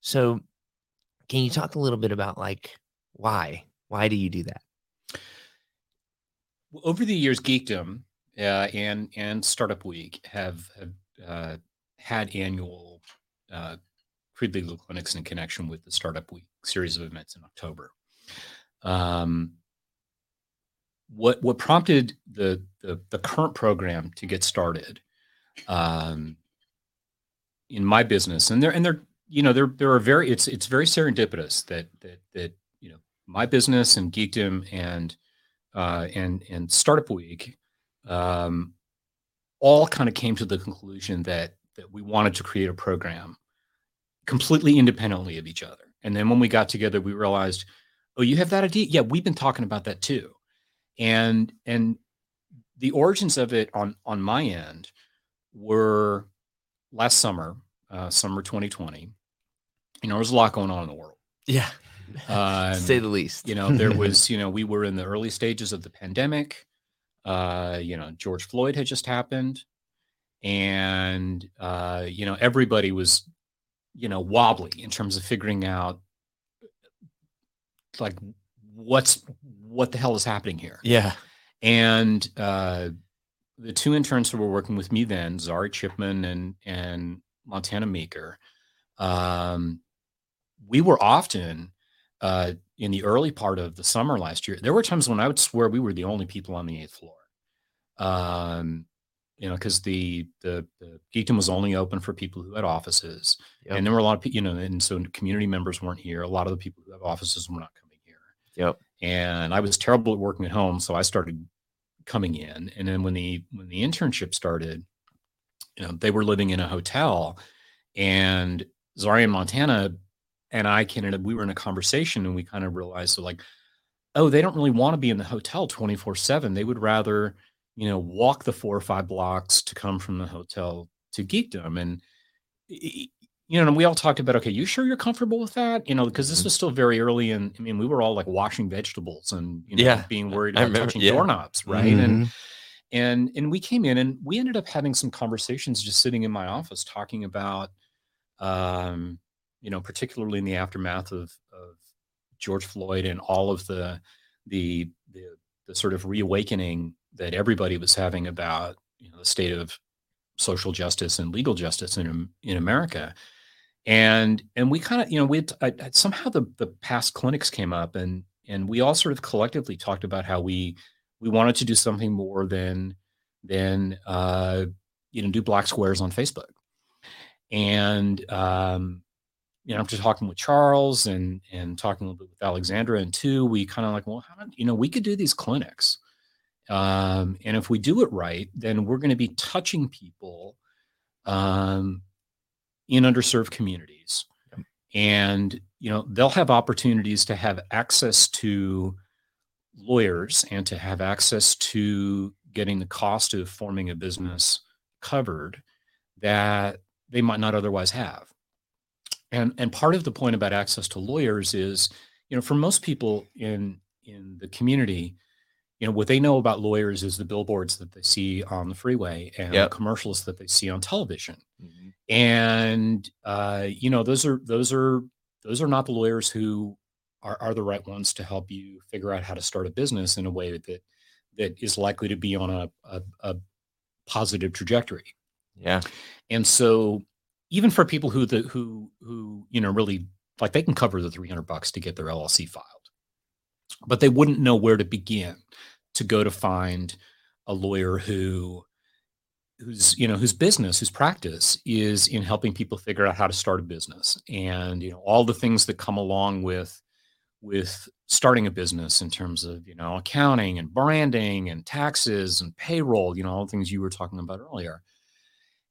so can you talk a little bit about like Why? Why do you do that? Well, Over the years, Geekdom uh, and and Startup Week have, have uh, had annual uh, pre-legal clinics in connection with the Startup Week series of events in October. Um, what what prompted the, the the current program to get started um, in my business, and there and there you know there there are very it's it's very serendipitous that that that you know my business and Geekdom and uh, and and Startup Week um, all kind of came to the conclusion that that we wanted to create a program completely independently of each other. And then when we got together, we realized, oh, you have that idea? Yeah, we've been talking about that too. And and the origins of it on on my end were last summer, uh, summer 2020. You know, there was a lot going on in the world. Yeah, Um, say the least. you know there was you know we were in the early stages of the pandemic uh you know george floyd had just happened and uh you know everybody was you know wobbly in terms of figuring out like what's what the hell is happening here yeah, and uh the two interns who were working with me then zari chipman and and montana meeker um we were often uh in the early part of the summer last year, there were times when I would swear we were the only people on the eighth floor. Um, you know, because the the the geekdom was only open for people who had offices, Yep. and there were a lot of people, you know, and so community members weren't here. A lot of the people who have offices were not coming here. Yep. And I was terrible at working at home, so I started coming in. And then when the when the internship started, you know, they were living in a hotel, and Zari in Montana and I can we were in a conversation and we kind of realized that like, oh, they don't really want to be in the hotel 24-7. They would rather, you know, walk the four or five blocks to come from the hotel to geekdom. And you know, and we all talked about, okay, you sure you're comfortable with that? You know, because this Mhm. was still very early and I mean, we were all like washing vegetables and you know, Yeah, being worried about remember- touching yeah. doorknobs, right? And Mhm. and and we came in and we ended up having some conversations just sitting in my office talking about um you know particularly in the aftermath of of george floyd and all of the the the, the sort of reawakening that everybody was having about you know the state of social justice and legal justice in in america and and we kind of you know we somehow the the past clinics came up and and we all sort of collectively talked about how we we wanted to do something more than than uh, you know do black squares on Facebook. And um, you know, after talking with Charles and and talking a little bit with Alexandra and two, we kind of like, well, how you know, we could do these clinics. Um, and if we do it right, then we're going to be touching people um, in underserved communities. And you know, they'll have opportunities to have access to lawyers and to have access to getting the cost of forming a business covered that they might not otherwise have. And and part of the point about access to lawyers is, you know, for most people in in the community, you know, what they know about lawyers is the billboards that they see on the freeway and Yep. the commercials that they see on television Mhm. and uh, you know those are those are those are not the lawyers who are, are the right ones to help you figure out how to start a business in a way that that is likely to be on a, a, a positive trajectory Yeah. and so even for people who the who who you know really like they can cover the 300 bucks to get their llc filed but they wouldn't know where to begin to go to find a lawyer who whose you know whose business whose practice is in helping people figure out how to start a business. And you know all the things that come along with with starting a business in terms of you know accounting and branding and taxes and payroll you know all the things you were talking about earlier.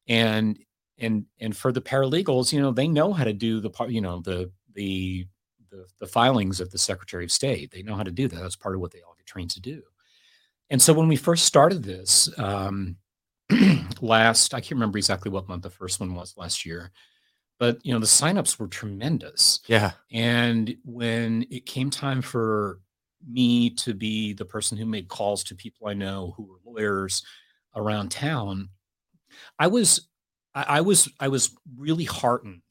And and and for the paralegals you know they know how to do the part you know the the the, the filings of the secretary of state. They know how to do that. That's part of what they all get trained to do and so when we first started this um last i can't remember exactly what month the first one was last year but you know the signups were tremendous Yeah. and when it came time for me to be the person who made calls to people I know who were lawyers around town, I was I, I was I was really heartened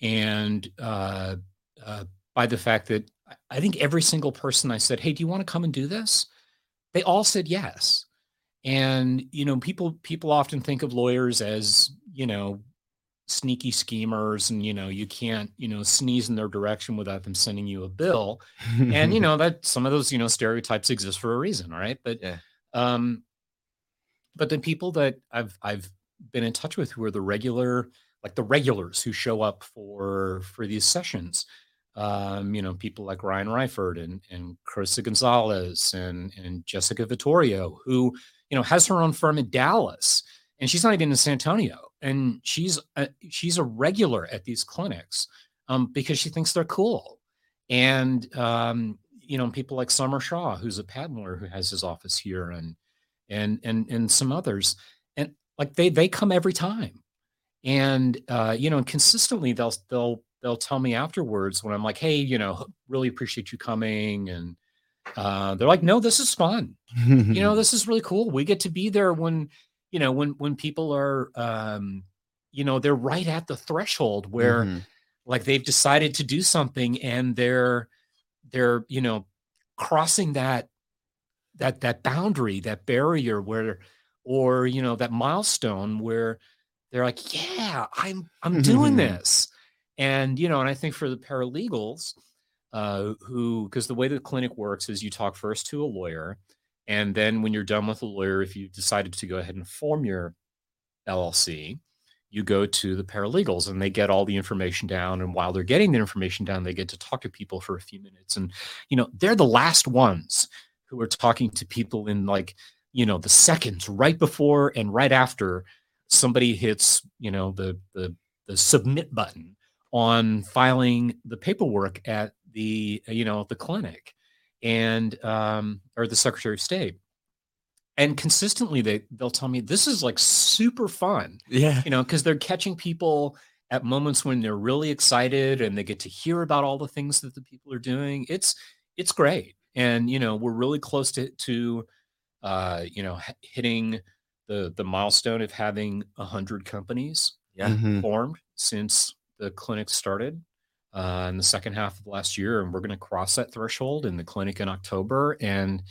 and uh, uh, by the fact that I think every single person I said, "Hey, do you want to come and do this?" They all said yes. And you know, people people often think of lawyers as you know sneaky schemers, and you know you can't you know sneeze in their direction without them sending you a bill. and you know that some of those you know stereotypes exist for a reason, right? But Yeah. um, but the people that I've I've been in touch with who are the regular like the regulars who show up for for these sessions um, you know, people like Ryan Reifert and and Carissa Gonzalez and and Jessica Vittorio, who you know has her own firm in Dallas, and she's not even in San Antonio, and she's a, she's a regular at these clinics um, because she thinks they're cool, and um, you know, people like Summer Shaw, who's a patent lawyer who has his office here, and and and and some others, and like they they come every time, and uh, you know, and consistently they'll they'll they'll tell me afterwards when I'm like, hey, you know, really appreciate you coming. And uh, they're like, no, this is fun. You know, this is really cool. We get to be there when, you know, when when people are um, you know, they're right at the threshold where Mhm. like they've decided to do something and they're they're, you know, crossing that that that boundary, that barrier where or you know, that milestone where they're like, yeah, I'm I'm doing this and you know and i think for the paralegals uh who because the way the clinic works is you talk first to a lawyer and then when you're done with a lawyer if you decided to go ahead and form your llc you go to the paralegals and they get all the information down and while they're getting the information down they get to talk to people for a few minutes. And you know they're the last ones who are talking to people in like you know the seconds right before and right after somebody hits you know the the the submit button on filing the paperwork at the you know the clinic and um or the secretary of state and consistently they they'll tell me this is like super fun Yeah. you know because they're catching people at moments when they're really excited and they get to hear about all the things that the people are doing it's it's great and you know we're really close to to uh you know h- hitting the the milestone of having a hundred companies Yeah. Mhm. formed since the clinic started uh, in the second half of last year, and we're going to cross that threshold in the clinic in October. And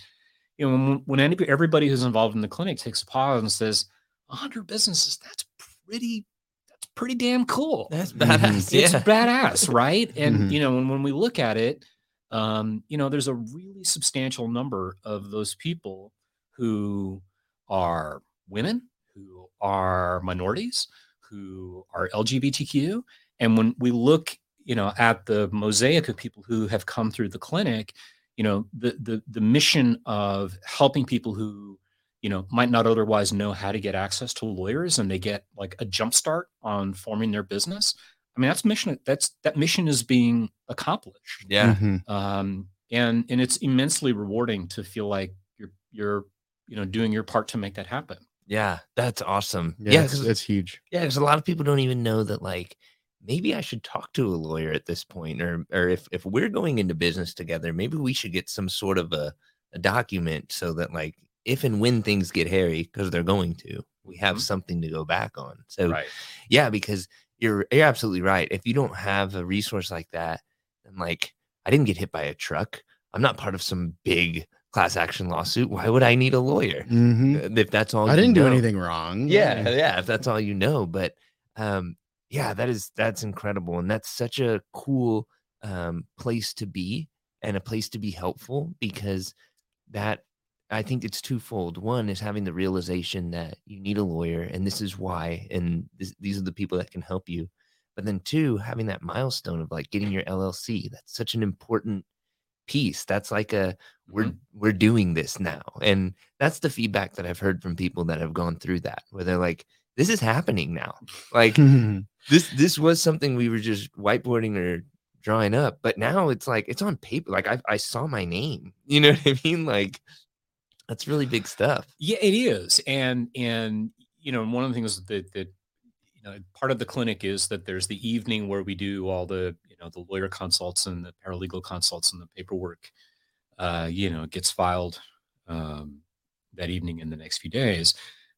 you know, when, when anybody, everybody who's involved in the clinic takes a pause and says, "100 businesses, that's pretty, that's pretty damn cool. That's badass. It's Yeah. badass, right?" And Mhm. you know, when, when we look at it, um, you know, there's a really substantial number of those people who are women, who are minorities, who are LGBTQ. And when we look, you know, at the mosaic of people who have come through the clinic, you know, the the the mission of helping people who, you know, might not otherwise know how to get access to lawyers and they get like a jump start on forming their business. I mean, that's mission that's that mission is being accomplished Yeah. Mhm. um, and and it's immensely rewarding to feel like you're you're you know doing your part to make that happen. Yeah. That's awesome. Yeah, Yeah. it's, 'cause- it's huge. Yeah, because a lot of people don't even know that like maybe I should talk to a lawyer at this point, or or if if we're going into business together, maybe we should get some sort of a, a document so that like if and when things get hairy, because they're going to, we have Mhm. something to go back on. So Right. yeah, because you're you're absolutely right. If you don't have a resource like that, then like I didn't get hit by a truck. I'm not part of some big class action lawsuit. Why would I need a lawyer? Mhm. Uh, If that's all I didn't do anything wrong. yeah yeah if that's all you know but um yeah that is that's incredible and that's such a cool um place to be and a place to be helpful because that i think it's twofold one is having the realization that you need a lawyer and this is why and this, these are the people that can help you but then two having that milestone of like getting your llc that's such an important piece that's like a we're Mhm. we're doing this now and that's the feedback that i've heard from people that have gone through that where they're like this is happening now like. this this was something we were just whiteboarding or drawing up but now it's like it's on paper like i, I saw my name you know what i mean like that's really big stuff Yeah, it is, and and you know one of the things that that you know part of the clinic is that there's the evening where we do all the you know the lawyer consults and the paralegal consults and the paperwork. Uh, you know, gets filed um, that evening in the next few days.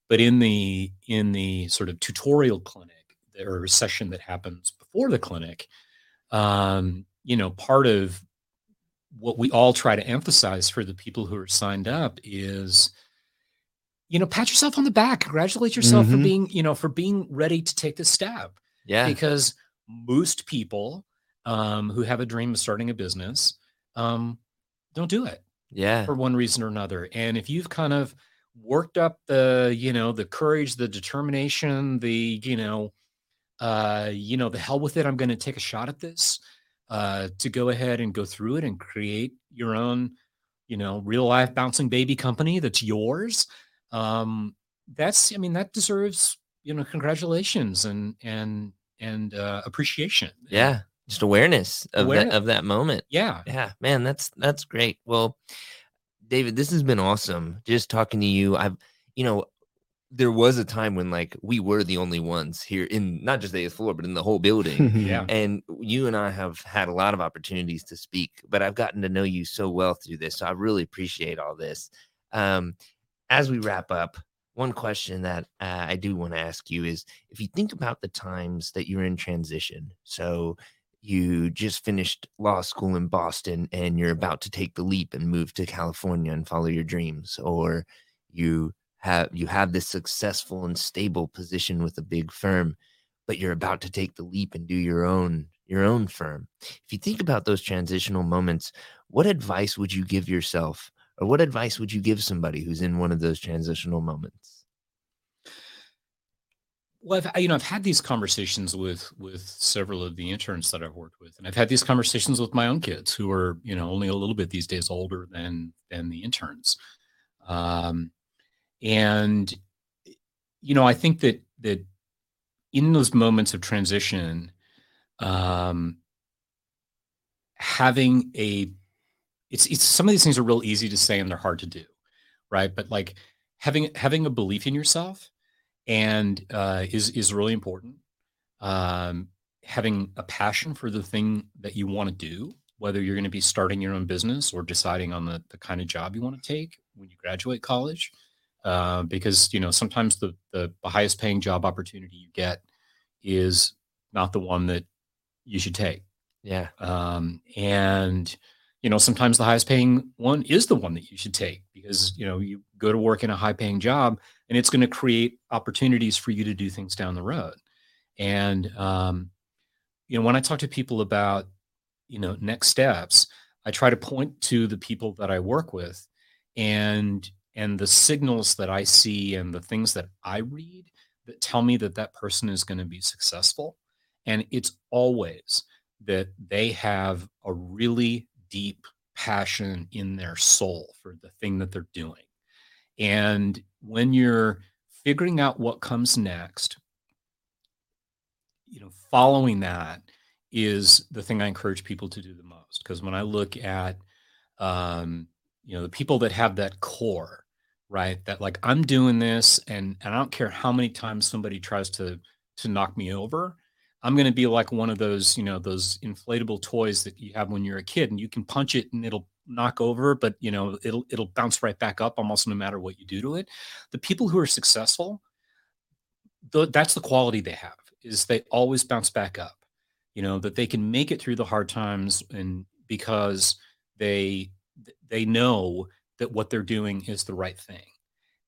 But in the in the sort of tutorial clinic or a session that happens before the clinic, um, you know, part of what we all try to emphasize for the people who are signed up is you know pat yourself on the back congratulate yourself for Mhm. being you know for being ready to take the step Yeah. because most people um, who have a dream of starting a business um, don't do it Yeah. for one reason or another and if you've kind of worked up the you know the courage the determination the you know uh you know the hell with it i'm going to take a shot at this uh to go ahead and go through it and create your own you know real life bouncing baby company that's yours um that's i mean that deserves you know congratulations and and and uh appreciation Yeah. Just awareness of Awareness. that of that moment. yeah Yeah, man, that's that's great. Well, David, this has been awesome. Just talking to you. I've, you know, there was a time when like we were the only ones here in not just the eighth floor, but in the whole building. yeah and you and I have had a lot of opportunities to speak, but I've gotten to know you so well through this. So I really appreciate all this. Um, as we wrap up, one question that uh, I do want to ask you is if you think about the times that you're in transition, so you just finished law school in Boston and you're about to take the leap and move to California and follow your dreams, or you have you have this successful and stable position with a big firm but you're about to take the leap and do your own your own firm if you think about those transitional moments what advice would you give yourself or what advice would you give somebody who's in one of those transitional moments Well, I've, you know, I've had these conversations with with several of the interns that I've worked with, and I've had these conversations with my own kids who are, you know, only a little bit these days older than than the interns. Um, and you know, I think that that in those moments of transition, um, having a it's it's some of these things are real easy to say and they're hard to do, right? But like having having a belief in yourself and uh, is is really important. Um, having a passion for the thing that you want to do, whether you're going to be starting your own business or deciding on the the kind of job you want to take when you graduate college, uh, because you know sometimes the, the the highest paying job opportunity you get is not the one that you should take. Yeah. Um, and you know sometimes the highest paying one is the one that you should take because you know you go to work in a high paying job and it's going to create opportunities for you to do things down the road. And um, you know when i talk to people about you know next steps i try to point to the people that i work with and and the signals that i see and the things that i read that tell me that that person is going to be successful and it's always that they have a really deep passion in their soul for the thing that they're doing. And when you're figuring out what comes next, you know, following that is the thing I encourage people to do the most. Because when I look at, um, you know, the people that have that core, right, that like I'm doing this, and and I don't care how many times somebody tries to to knock me over, I'm going to be like one of those, you know, those inflatable toys that you have when you're a kid and you can punch it and it'll knock over, but you know, it'll it'll bounce right back up almost no matter what you do to it. The people who are successful, th- that's the quality they have is they always bounce back up. You know, that they can make it through the hard times and because they they know that what they're doing is the right thing.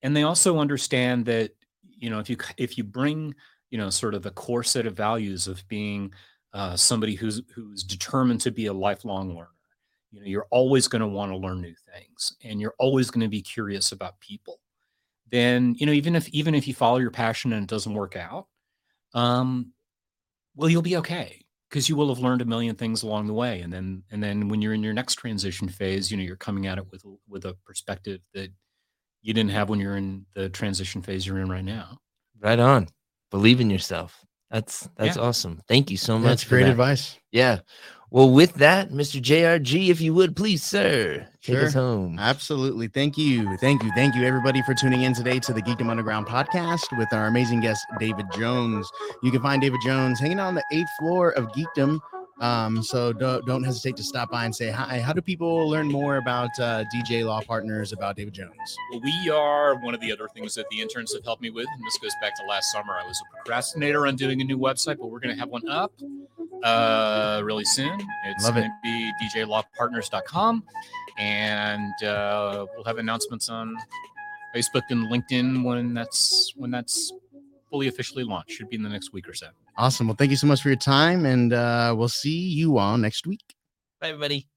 And they also understand that you know, if you if you bring you know sort of a core set of values of being uh, somebody who's who's determined to be a lifelong learner you know you're always going to want to learn new things and you're always going to be curious about people then you know even if even if you follow your passion and it doesn't work out um well you'll be okay because you will have learned a million things along the way and then and then when you're in your next transition phase you know you're coming at it with with a perspective that you didn't have when you're in the transition phase you're in right now. Right on. Believe in yourself that's that's Yeah. awesome thank you so much That's great that. advice. yeah well with that mr jrg if you would please sir take us home Absolutely. Thank you. Thank you. Thank you, everybody, for tuning in today to the Geekdom Underground podcast with our amazing guest, David Jones. You can find David Jones hanging out on the eighth floor of Geekdom Um, so don't, don't hesitate to stop by and say hi. How do people learn more about uh, DJ Law Partners, about David Jones? We are one of the other things that the interns have helped me with, and this goes back to last summer. I was a procrastinator on doing a new website, but we're going to have one up uh, really soon. It's Love it. going to be djlawpartners.com, and uh, we'll have announcements on Facebook and LinkedIn when that's when that's fully officially launched. Should be in the next week or so. Awesome. Well, thank you so much for your time, and uh, we'll see you all next week. Bye, everybody.